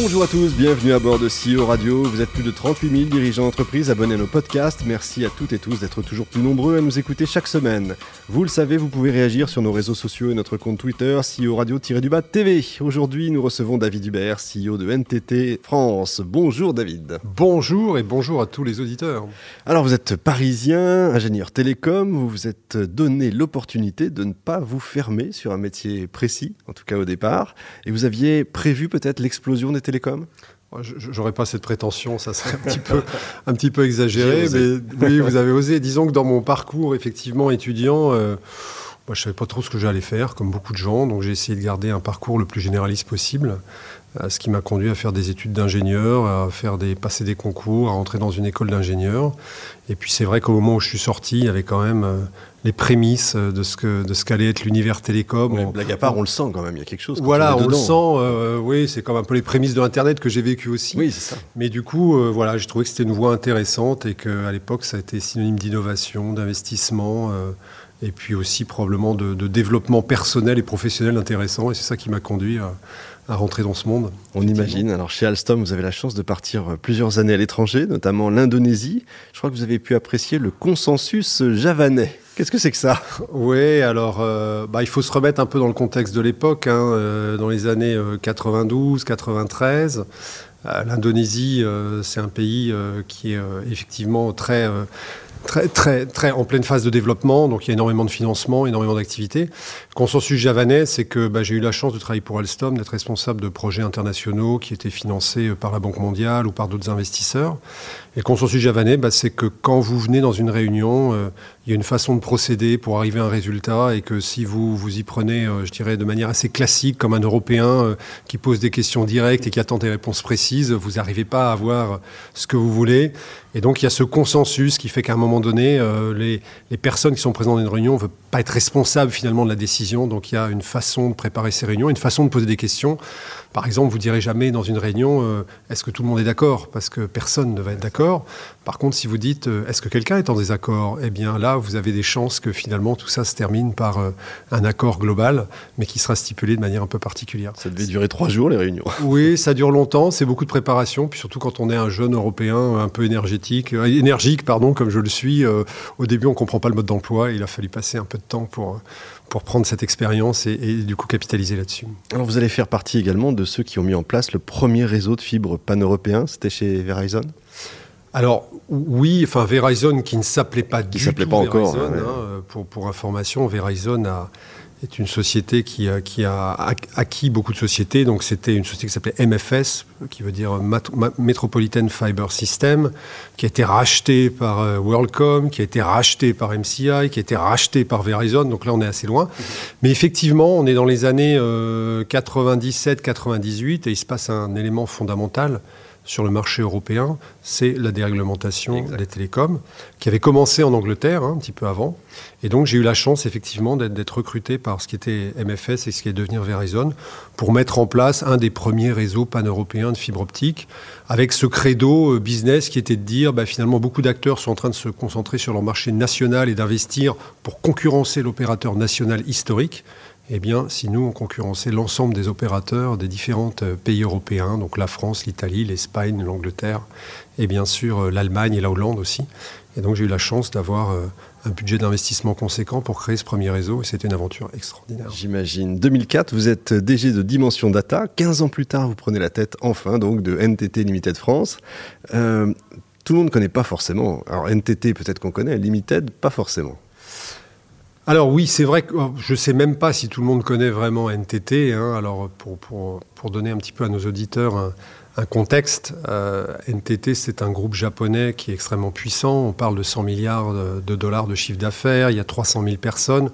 Bonjour à tous, bienvenue à bord de CEO Radio. Vous êtes plus de 38 000 dirigeants d'entreprise abonnés à nos podcasts. Merci à toutes et tous d'être toujours plus nombreux à nous écouter chaque semaine. Vous le savez, vous pouvez réagir sur nos réseaux sociaux et notre compte Twitter, CEO Radio-du-Bas TV. Aujourd'hui, nous recevons David Hubert, CEO de NTT France. Bonjour David. Bonjour et bonjour à tous les auditeurs. Alors vous êtes parisien, ingénieur télécom, vous vous êtes donné l'opportunité de ne pas vous fermer sur un métier précis, en tout cas au départ, et vous aviez prévu peut-être l'explosion des oh, J'aurais pas cette prétention, ça serait un petit peu, un petit peu exagéré, mais oui, vous avez osé. Disons que dans mon parcours, effectivement, étudiant, euh, moi, je savais pas trop ce que j'allais faire, comme beaucoup de gens, donc j'ai essayé de garder un parcours le plus généraliste possible, ce qui m'a conduit à faire des études d'ingénieur, à faire des, passer des concours, à entrer dans une école d'ingénieur. Et puis c'est vrai qu'au moment où je suis sorti, il y avait quand même euh, les prémices de ce que de ce qu'allait être l'univers télécom. Mais blague à part, on le sent quand même. Il y a quelque chose. Voilà, on, le sent. Euh, oui, c'est comme un peu les prémices de l'internet que j'ai vécu aussi. Oui, c'est ça. Mais du coup, euh, voilà, j'ai trouvé que c'était une voie intéressante et qu'à l'époque, ça a été synonyme d'innovation, d'investissement. Euh, et puis aussi probablement de, de, développement personnel et professionnel intéressant. Et c'est ça qui m'a conduit à, à rentrer dans ce monde. On imagine. Alors chez Alstom, vous avez la chance de partir euh, plusieurs années à l'étranger, notamment l'Indonésie. Je crois que vous avez pu apprécier le consensus javanais. Qu'est-ce que c'est que ça? Oui, alors euh, bah, il faut se remettre un peu dans le contexte de l'époque, hein, euh, dans les années 92, 93. L'Indonésie, c'est un pays qui est effectivement très très, très, très en pleine phase de développement, donc il y a énormément de financement, énormément d'activités. Consensus javanais, c'est que bah, j'ai eu la chance de travailler pour Alstom, d'être responsable de projets internationaux qui étaient financés par la Banque mondiale ou par d'autres investisseurs. Et le consensus javanais, bah, c'est que quand vous venez dans une réunion, euh, il y a une façon de procéder pour arriver à un résultat et que si vous vous y prenez, euh, je dirais, de manière assez classique, comme un Européen euh, qui pose des questions directes et qui attend des réponses précises, vous n'arrivez pas à avoir ce que vous voulez. Et donc il y a ce consensus qui fait qu'à un moment donné, les, personnes qui sont présentes dans une réunion ne veulent pas être responsables finalement de la décision. Donc il y a une façon de préparer ces réunions, une façon de poser des questions. Par exemple, vous direz jamais dans une réunion est-ce que tout le monde est d'accord? Parce que personne ne va être d'accord. Par contre, si vous dites euh, est-ce que quelqu'un est en désaccord? Eh bien là, vous avez des chances que finalement tout ça se termine par euh, un accord global, mais qui sera stipulé de manière un peu particulière. Ça devait durer trois jours les réunions. Oui, ça dure longtemps. C'est beaucoup de préparation, puis surtout quand on est un jeune Européen un peu énergétique, énergique, pardon, comme je le suis. au début, on comprend pas le mode d'emploi. Il a fallu passer un peu de temps pour pour prendre cette expérience et, du coup capitaliser là-dessus. Alors vous allez faire partie également de ceux qui ont mis en place le premier réseau de fibres pan-européen, c'était chez Verizon? Alors oui, enfin Verizon qui ne s'appelait pas qui s'appelait pas encore. Hein, hein, pour, pour information, Verizon a, est une société qui a, qui a, acquis beaucoup de sociétés. Donc c'était une société qui s'appelait MFS, qui veut dire Metropolitan Fiber System, qui a été rachetée par euh, WorldCom, qui a été rachetée par MCI, qui a été rachetée par Verizon. Donc là, on est assez loin. Mais effectivement, on est dans les années 97-98 euh, et il se passe un élément fondamental sur le marché européen, c'est la déréglementation des télécoms, qui avait commencé en Angleterre hein, un petit peu avant. Et donc j'ai eu la chance effectivement d'être recruté par ce qui était MFS et ce qui est devenir Verizon pour mettre en place un des premiers réseaux pan-européens de fibre optique, avec ce credo euh, business qui était de dire bah, finalement beaucoup d'acteurs sont en train de se concentrer sur leur marché national et d'investir pour concurrencer l'opérateur national historique eh bien, si nous, on concurrençait l'ensemble des opérateurs des différents euh, pays européens, donc la France, l'Italie, l'Espagne, l'Angleterre, et bien sûr euh, l'Allemagne et la Hollande aussi. Et donc, j'ai eu la chance d'avoir euh, un budget d'investissement conséquent pour créer ce premier réseau, et c'était une aventure extraordinaire. J'imagine. 2004, vous êtes DG de Dimension Data. 15 ans plus tard, vous prenez la tête, enfin, donc, de NTT Limited France. tout le monde ne connaît pas forcément. Alors, NTT, peut-être qu'on connaît, Limited, pas forcément. Alors oui, c'est vrai que oh, je ne sais même pas si tout le monde connaît vraiment NTT. Hein. Alors pour, donner un petit peu à nos auditeurs un, contexte, euh, NTT c'est un groupe japonais qui est extrêmement puissant. On parle de 100 milliards de dollars de chiffre d'affaires, il y a 300 000 personnes.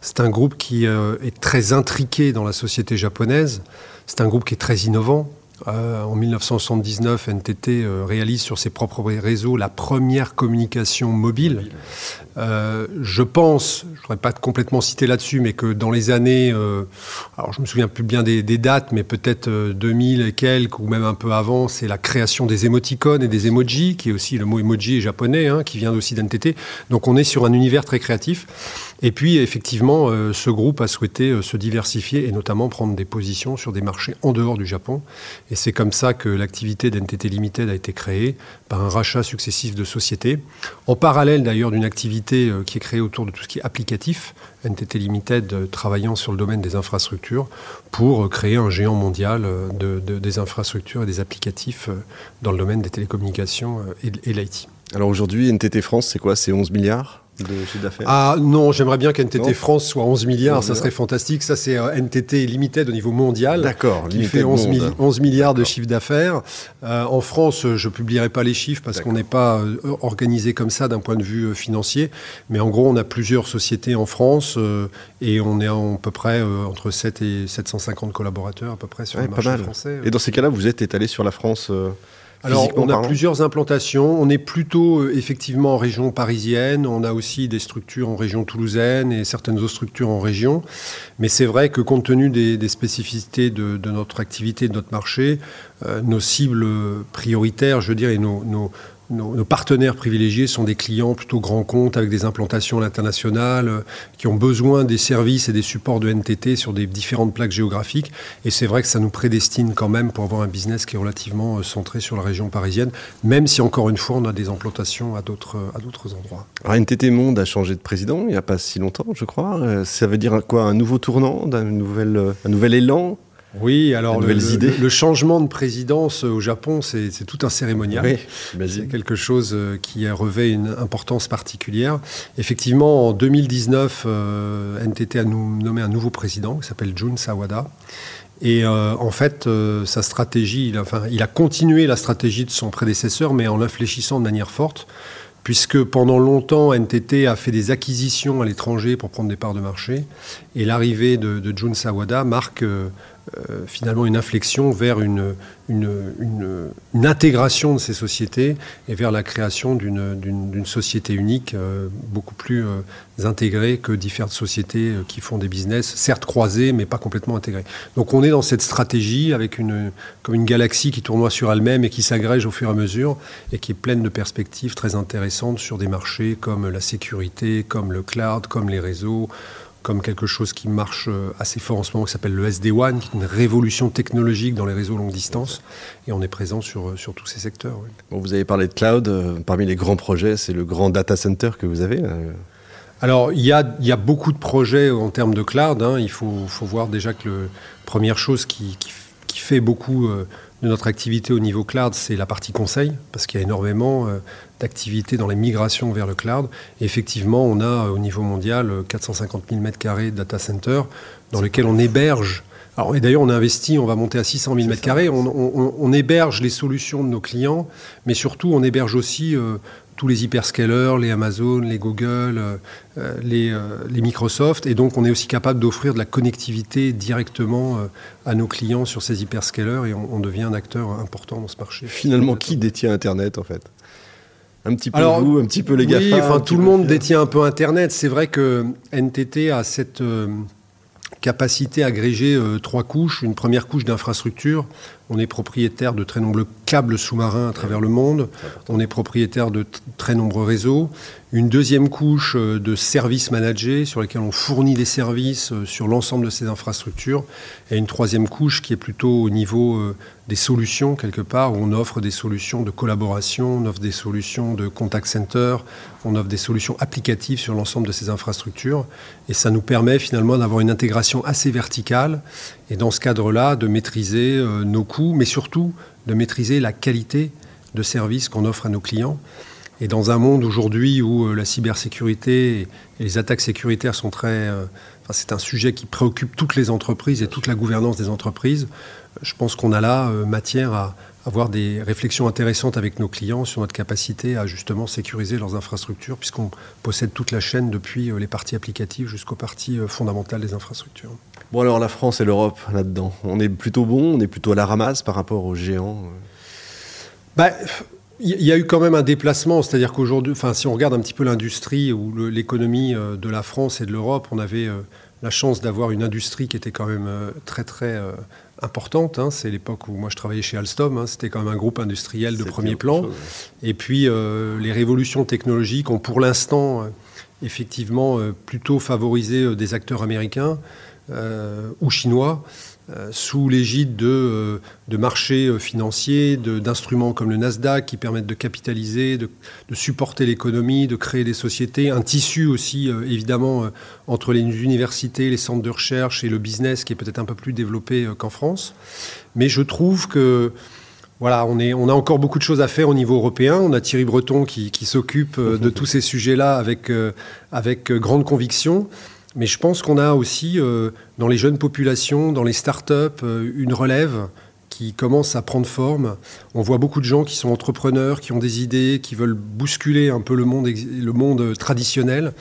C'est un groupe qui euh, est très intriqué dans la société japonaise. C'est un groupe qui est très innovant. Euh, en 1979, NTT réalise sur ses propres réseaux la première communication mobile. Euh, je pense, je ne voudrais pas complètement citer là-dessus, mais que dans les années, euh, alors je me souviens plus bien des, dates, mais peut-être 2000 et quelques, ou même un peu avant, c'est la création des émoticônes et des emojis, qui est aussi le mot emoji japonais, hein, qui vient aussi d'NTT. Donc on est sur un univers très créatif. Et puis, effectivement, euh, ce groupe a souhaité euh, se diversifier et notamment prendre des positions sur des marchés en dehors du Japon. Et c'est comme ça que l'activité d'NTT Limited a été créée par un rachat successif de sociétés. En parallèle, d'ailleurs, d'une activité euh, qui est créée autour de tout ce qui est applicatif. NTT Limited travaillant sur le domaine des infrastructures pour créer un géant mondial de, des infrastructures et des applicatifs dans le domaine des télécommunications et, et l'IT. Alors aujourd'hui, NTT France, c'est quoi? C'est 11 milliards? De chiffre d'affaires? Ah non, j'aimerais bien qu'NTT France soit 11 milliards, ça serait fantastique. Ça, c'est euh, NTT Limited au niveau mondial. D'accord, qui fait 11, 11, milliards de chiffre d'affaires. Euh, en France, je ne publierai pas les chiffres parce qu'on n'est pas euh, organisé comme ça d'un point de vue financier. Mais en gros, on a plusieurs sociétés en France et on est à, peu près entre 7 et 750 collaborateurs à peu près sur le marché français. Et dans ces cas-là, vous êtes étalé sur la France alors, on a plusieurs implantations. On est plutôt euh, effectivement en région parisienne. On a aussi des structures en région toulousaine et certaines autres structures en région. Mais c'est vrai que compte tenu des, spécificités de, notre activité, de notre marché, euh, nos cibles prioritaires, je veux dire, et nos, partenaires privilégiés sont des clients plutôt grands comptes avec des implantations à l'international euh, qui ont besoin des services et des supports de NTT sur des différentes plaques géographiques. Et c'est vrai que ça nous prédestine quand même pour avoir un business qui est relativement euh, centré sur la région parisienne, même si encore une fois on a des implantations à d'autres euh, endroits. Alors NTT Monde a changé de président il n'y a pas si longtemps, je crois. Ça veut dire quoi Un nouveau tournant, un nouvel, un nouvel élan? Oui, alors le, changement de présidence au Japon, c'est tout un cérémonial. c'est quelque chose euh, qui revêt une importance particulière. Effectivement, en 2019, euh, NTT a nommé un nouveau président qui s'appelle Jun Sawada. Et euh, en fait, sa stratégie, il a, enfin, il a continué la stratégie de son prédécesseur, mais en l'infléchissant de manière forte puisque pendant longtemps, NTT a fait des acquisitions à l'étranger pour prendre des parts de marché. Et l'arrivée de, de, Jun Sawada marque euh, finalement une inflexion vers une, une, intégration de ces sociétés et vers la création d'une société unique euh, beaucoup plus euh, intégrée que différentes sociétés qui font des business, certes croisés, mais pas complètement intégrés. Donc on est dans cette stratégie avec une, comme une galaxie qui tournoie sur elle-même et qui s'agrège au fur et à mesure et qui est pleine de perspectives très intéressantes sur des marchés comme la sécurité, comme le cloud, comme les réseaux comme quelque chose qui marche euh, assez fort en ce moment, qui s'appelle le SD-WAN, qui est une révolution technologique dans les réseaux longue distance. Et on est présent sur, euh, sur tous ces secteurs. vous avez parlé de cloud. Euh, parmi les grands projets, c'est le grand data center que vous avez. Alors, il y, a, y a, beaucoup de projets en termes de cloud. Hein. Il faut, faut, voir déjà que la première chose qui, qui, fait beaucoup de notre activité au niveau cloud, c'est la partie conseil, parce qu'il y a énormément d'activité dans les migrations vers le cloud. Et effectivement, on a au niveau mondial 450 000 m2 de data center dans lesquels on héberge. Alors, et d'ailleurs, on a investi, on va monter à 600 000 m2. On, on, héberge les solutions de nos clients, mais surtout, on héberge aussi euh, tous les hyperscalers, les Amazon, les Google, euh, euh, les, Microsoft. Et donc, on est aussi capable d'offrir de la connectivité directement à nos clients sur ces hyperscalers et on, on, devient un acteur important dans ce marché. Finalement, qui détient Internet, en fait? Un petit peu vous, un petit peu les GAFA. Oui, enfin, tout le monde détient un peu Internet. C'est vrai que NTT a cette euh, capacité à agréger euh, trois couches. Une première couche d'infrastructure. On est propriétaire de très nombreux câbles sous-marins à travers le monde. On est propriétaire de très nombreux réseaux. Une deuxième couche euh, de services managés sur lesquels on fournit des services euh, sur l'ensemble de ces infrastructures, et une troisième couche qui est plutôt au niveau euh, des solutions quelque part, où on offre des solutions de collaboration, on offre des solutions de contact center, on offre des solutions applicatives sur l'ensemble de ces infrastructures, et ça nous permet finalement d'avoir une intégration assez verticale, et dans ce cadre-là, de maîtriser nos coûts, mais surtout de maîtriser la qualité de service qu'on offre à nos clients. Et dans un monde aujourd'hui où euh, la cybersécurité et les attaques sécuritaires sont très... Euh, c'est un sujet qui préoccupe toutes les entreprises et toute la gouvernance des entreprises. Je pense qu'on a là euh, matière à avoir des réflexions intéressantes avec nos clients sur notre capacité à justement sécuriser leurs infrastructures, puisqu'on possède toute la chaîne depuis les parties applicatives jusqu'aux parties fondamentales des infrastructures. Bon alors la France et l'Europe là-dedans, on est plutôt bon, on est plutôt à la ramasse par rapport aux géants bah, il y a eu quand même un déplacement, c'est-à-dire qu'aujourd'hui, enfin, si on regarde un petit peu l'industrie ou l'économie de la France et de l'Europe, on avait la chance d'avoir une industrie qui était quand même très très importante. Hein. C'est l'époque où moi je travaillais chez Alstom. Hein. C'était quand même un groupe industriel de premier plan. Et puis les révolutions technologiques ont pour l'instant effectivement plutôt favorisé des acteurs américains ou chinois. Euh, sous l'égide de, euh, marchés euh, financiers, d'instruments comme le Nasdaq qui permettent de capitaliser, de, supporter l'économie, de créer des sociétés, un tissu aussi évidemment entre les universités, les centres de recherche et le business qui est peut-être un peu plus développé qu'en France. Mais je trouve que voilà, on, est, on, a encore beaucoup de choses à faire au niveau européen. On a Thierry Breton qui, qui s'occupe de tous ces sujets-là avec, avec grande conviction. Mais je pense qu'on a aussi, euh, dans les jeunes populations, dans les start-up, euh, une relève qui commence à prendre forme. On voit beaucoup de gens qui sont entrepreneurs, qui ont des idées, qui veulent bousculer un peu le monde, le monde traditionnel.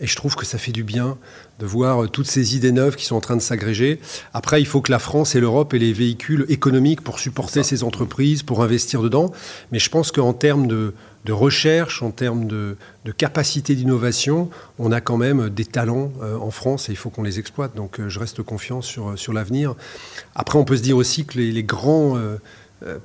Et je trouve que ça fait du bien de voir toutes ces idées neuves qui sont en train de s'agréger. Après, il faut que la France et l'Europe aient les véhicules économiques pour supporter ces entreprises, pour investir dedans. Mais je pense qu'en termes de, de recherche, en termes de, capacité d'innovation, on a quand même des talents euh, en France et il faut qu'on les exploite. Donc euh, je reste confiant sur, sur l'avenir. Après, on peut se dire aussi que les, grands euh,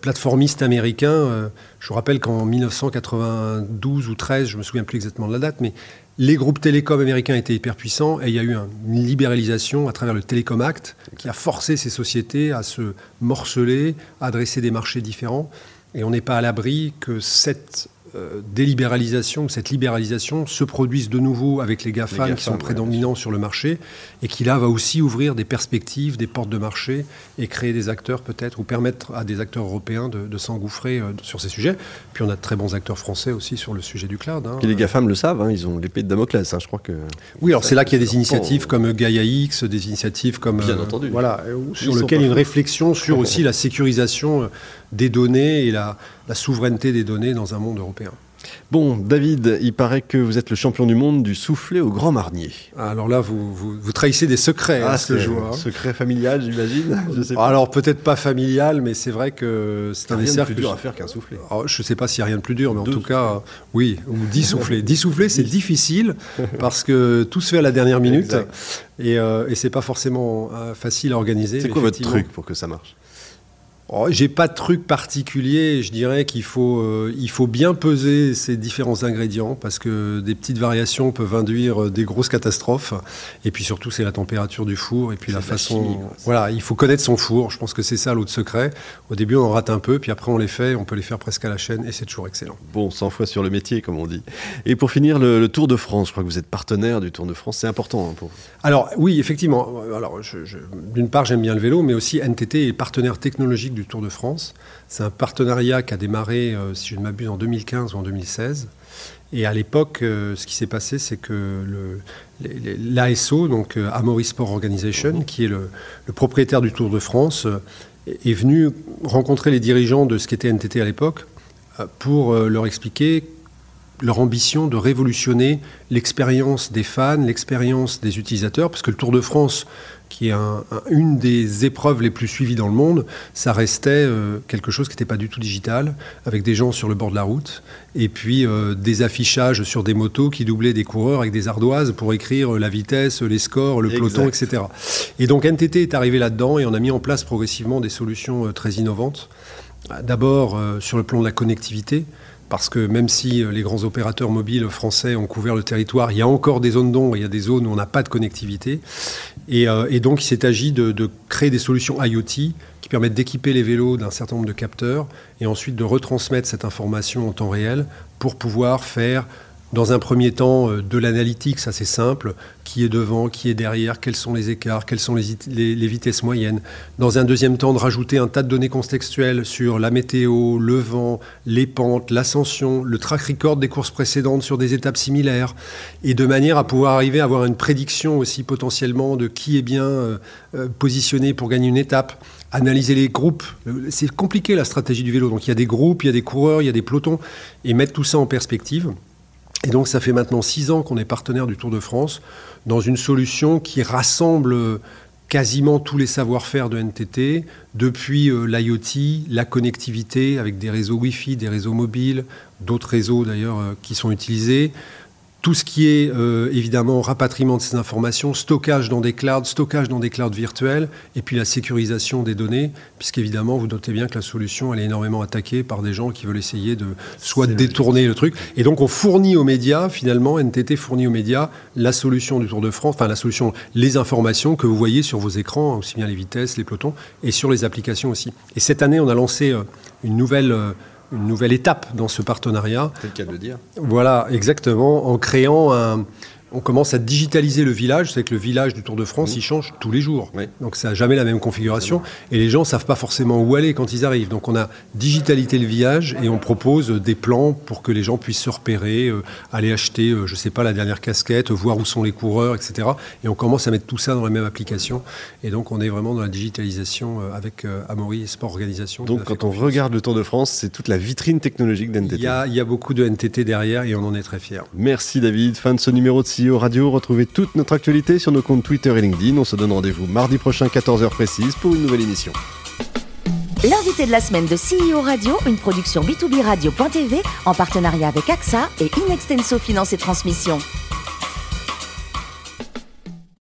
plateformistes américains, je vous rappelle qu'en 1992 ou 13, je me souviens plus exactement de la date, mais les groupes télécoms américains étaient hyper puissants et il y a eu une libéralisation à travers le Telecom Act qui a forcé ces sociétés à se morceler, à adresser des marchés différents. Et on n'est pas à l'abri que cette euh, délibéralisation, cette libéralisation se produise de nouveau avec les GAFAM, qui sont prédominants sur le marché et qui là va aussi ouvrir des perspectives, des portes de marché et créer des acteurs peut-être ou permettre à des acteurs européens de, s'engouffrer euh, sur ces sujets. Puis on a de très bons acteurs français aussi sur le sujet du cloud. Hein. Et les GAFAM le savent, hein, ils ont l'épée de Damoclès, hein, je crois que... Oui, alors c'est là qu'il y a des initiatives comme Gaia X, des initiatives comme... Bien euh, entendu. Voilà, sur lesquelles il y a une réflexion sur aussi la sécurisation des données et la, souveraineté des données dans un monde européen. Bon, David, il paraît que vous êtes le champion du monde du soufflet au Grand Marnier. Alors là, vous, vous, trahissez des secrets, hein, ah, ce hein. Secret familial, j'imagine Alors peut-être pas familial, mais c'est vrai que c'est un dessert plus dur à faire qu'un soufflet. Oh, je ne sais pas s'il y a rien de plus dur, mais en tout cas, oui, ou dix soufflets. dix soufflets, c'est difficile parce que tout se fait à la dernière minute et, euh, et c'est pas forcément euh, facile à organiser. C'est quoi votre truc pour que ça marche? Oh, j'ai pas de truc particulier. Je dirais qu'il faut, euh, il faut bien peser ces différents ingrédients parce que des petites variations peuvent induire euh, des grosses catastrophes. Et puis surtout, c'est la température du four et puis la façon. voilà, il faut connaître son four. Je pense que c'est ça l'autre secret. Au début, on en rate un peu, puis après, on les fait. On peut les faire presque à la chaîne et c'est toujours excellent. Bon, 100 fois sur le métier, comme on dit. Et pour finir, le, Tour de France. Je crois que vous êtes partenaire du Tour de France. C'est important hein, pour. Alors oui, effectivement. Alors, d'une part, j'aime bien le vélo, mais aussi NTT est partenaire technologique du Tour de France. C'est un partenariat qui a démarré, euh, si je ne m'abuse, en 2015 ou en 2016. Et à l'époque, euh, ce qui s'est passé, c'est que l'ASO, donc euh, Amory Sport Organization, qui est le, propriétaire du Tour de France, est venu rencontrer les dirigeants de ce qu'était NTT à l'époque pour leur expliquer leur ambition de révolutionner l'expérience des fans, l'expérience des utilisateurs, parce que le Tour de France, qui est une des épreuves les plus suivies dans le monde, ça restait euh, quelque chose qui n'était pas du tout digital, avec des gens sur le bord de la route, et puis euh, des affichages sur des motos qui doublaient des coureurs avec des ardoises pour écrire la vitesse, les scores, le peloton, etc. Et donc NTT est arrivé là-dedans et on a mis en place progressivement des solutions euh, très innovantes. D'abord sur le plan de la connectivité, parce que même si euh, les grands opérateurs mobiles français ont couvert le territoire, il y a encore des zones d'ombre, il y a des zones où on n'a pas de connectivité. Et, euh, donc il s'est agi de, de, créer des solutions IoT qui permettent d'équiper les vélos d'un certain nombre de capteurs et ensuite de retransmettre cette information en temps réel pour pouvoir faire dans un premier temps, euh, de l'analytique, ça c'est simple, qui est devant, qui est derrière, quels sont les écarts, quelles sont les, vitesses moyennes. Dans un deuxième temps, de rajouter un tas de données contextuelles sur la météo, le vent, les pentes, l'ascension, le track record des courses précédentes sur des étapes similaires, et de manière à pouvoir arriver à avoir une prédiction aussi potentiellement de qui est bien euh, euh, positionné pour gagner une étape analyser les groupes. C'est compliqué la stratégie du vélo. Donc il y a des groupes, il y a des coureurs, il y a des pelotons, et mettre tout ça en perspective. Et donc ça fait maintenant six ans qu'on est partenaire du Tour de France dans une solution qui rassemble quasiment tous les savoir-faire de NTT, depuis euh, l'IoT, la connectivité avec des réseaux Wi-Fi, des réseaux mobiles, d'autres réseaux d'ailleurs euh, qui sont utilisés, tout ce qui est euh, évidemment rapatriement de ces informations, stockage dans des clouds, stockage dans des clouds virtuels, et puis la sécurisation des données, puisqu'évidemment, vous notez bien que la solution, elle est énormément attaquée par des gens qui veulent essayer de soit détourner le truc. Et donc, on fournit aux médias, finalement, NTT fournit aux médias la solution du Tour de France, enfin la solution, les informations que vous voyez sur vos écrans, aussi bien les vitesses, les pelotons, et sur les applications aussi. Et cette année, on a lancé euh, une nouvelle... Euh, une nouvelle étape dans ce partenariat. C'est le cas de le dire. Voilà, exactement, en créant un, on commence à digitaliser le village. C'est que le village du Tour de France, il change tous les jours. Donc ça n'a jamais la même configuration. Et les gens ne savent pas forcément où aller quand ils arrivent. Donc on a digitalisé le village et on propose des plans pour que les gens puissent se repérer, euh, aller acheter, euh, je ne sais pas, la dernière casquette, voir où sont les coureurs, etc. Et on commence à mettre tout ça dans la même application. Et donc on est vraiment dans la digitalisation euh, avec Amaury et Sport Organisation. Donc quand on regarde le Tour de France, c'est toute la vitrine technologique d'NTT. Il y, a, il y a beaucoup de NTT derrière et on en est très fiers. Merci David. Fin de ce numéro de CEO Radio. Retrouvez toute notre actualité sur nos comptes Twitter et LinkedIn. On se donne rendez-vous mardi prochain, 14h précise, pour une nouvelle émission. L'invité de la semaine de CEO Radio, une production B2B Radio.tv en partenariat avec AXA et Inextenso Finance et Transmission.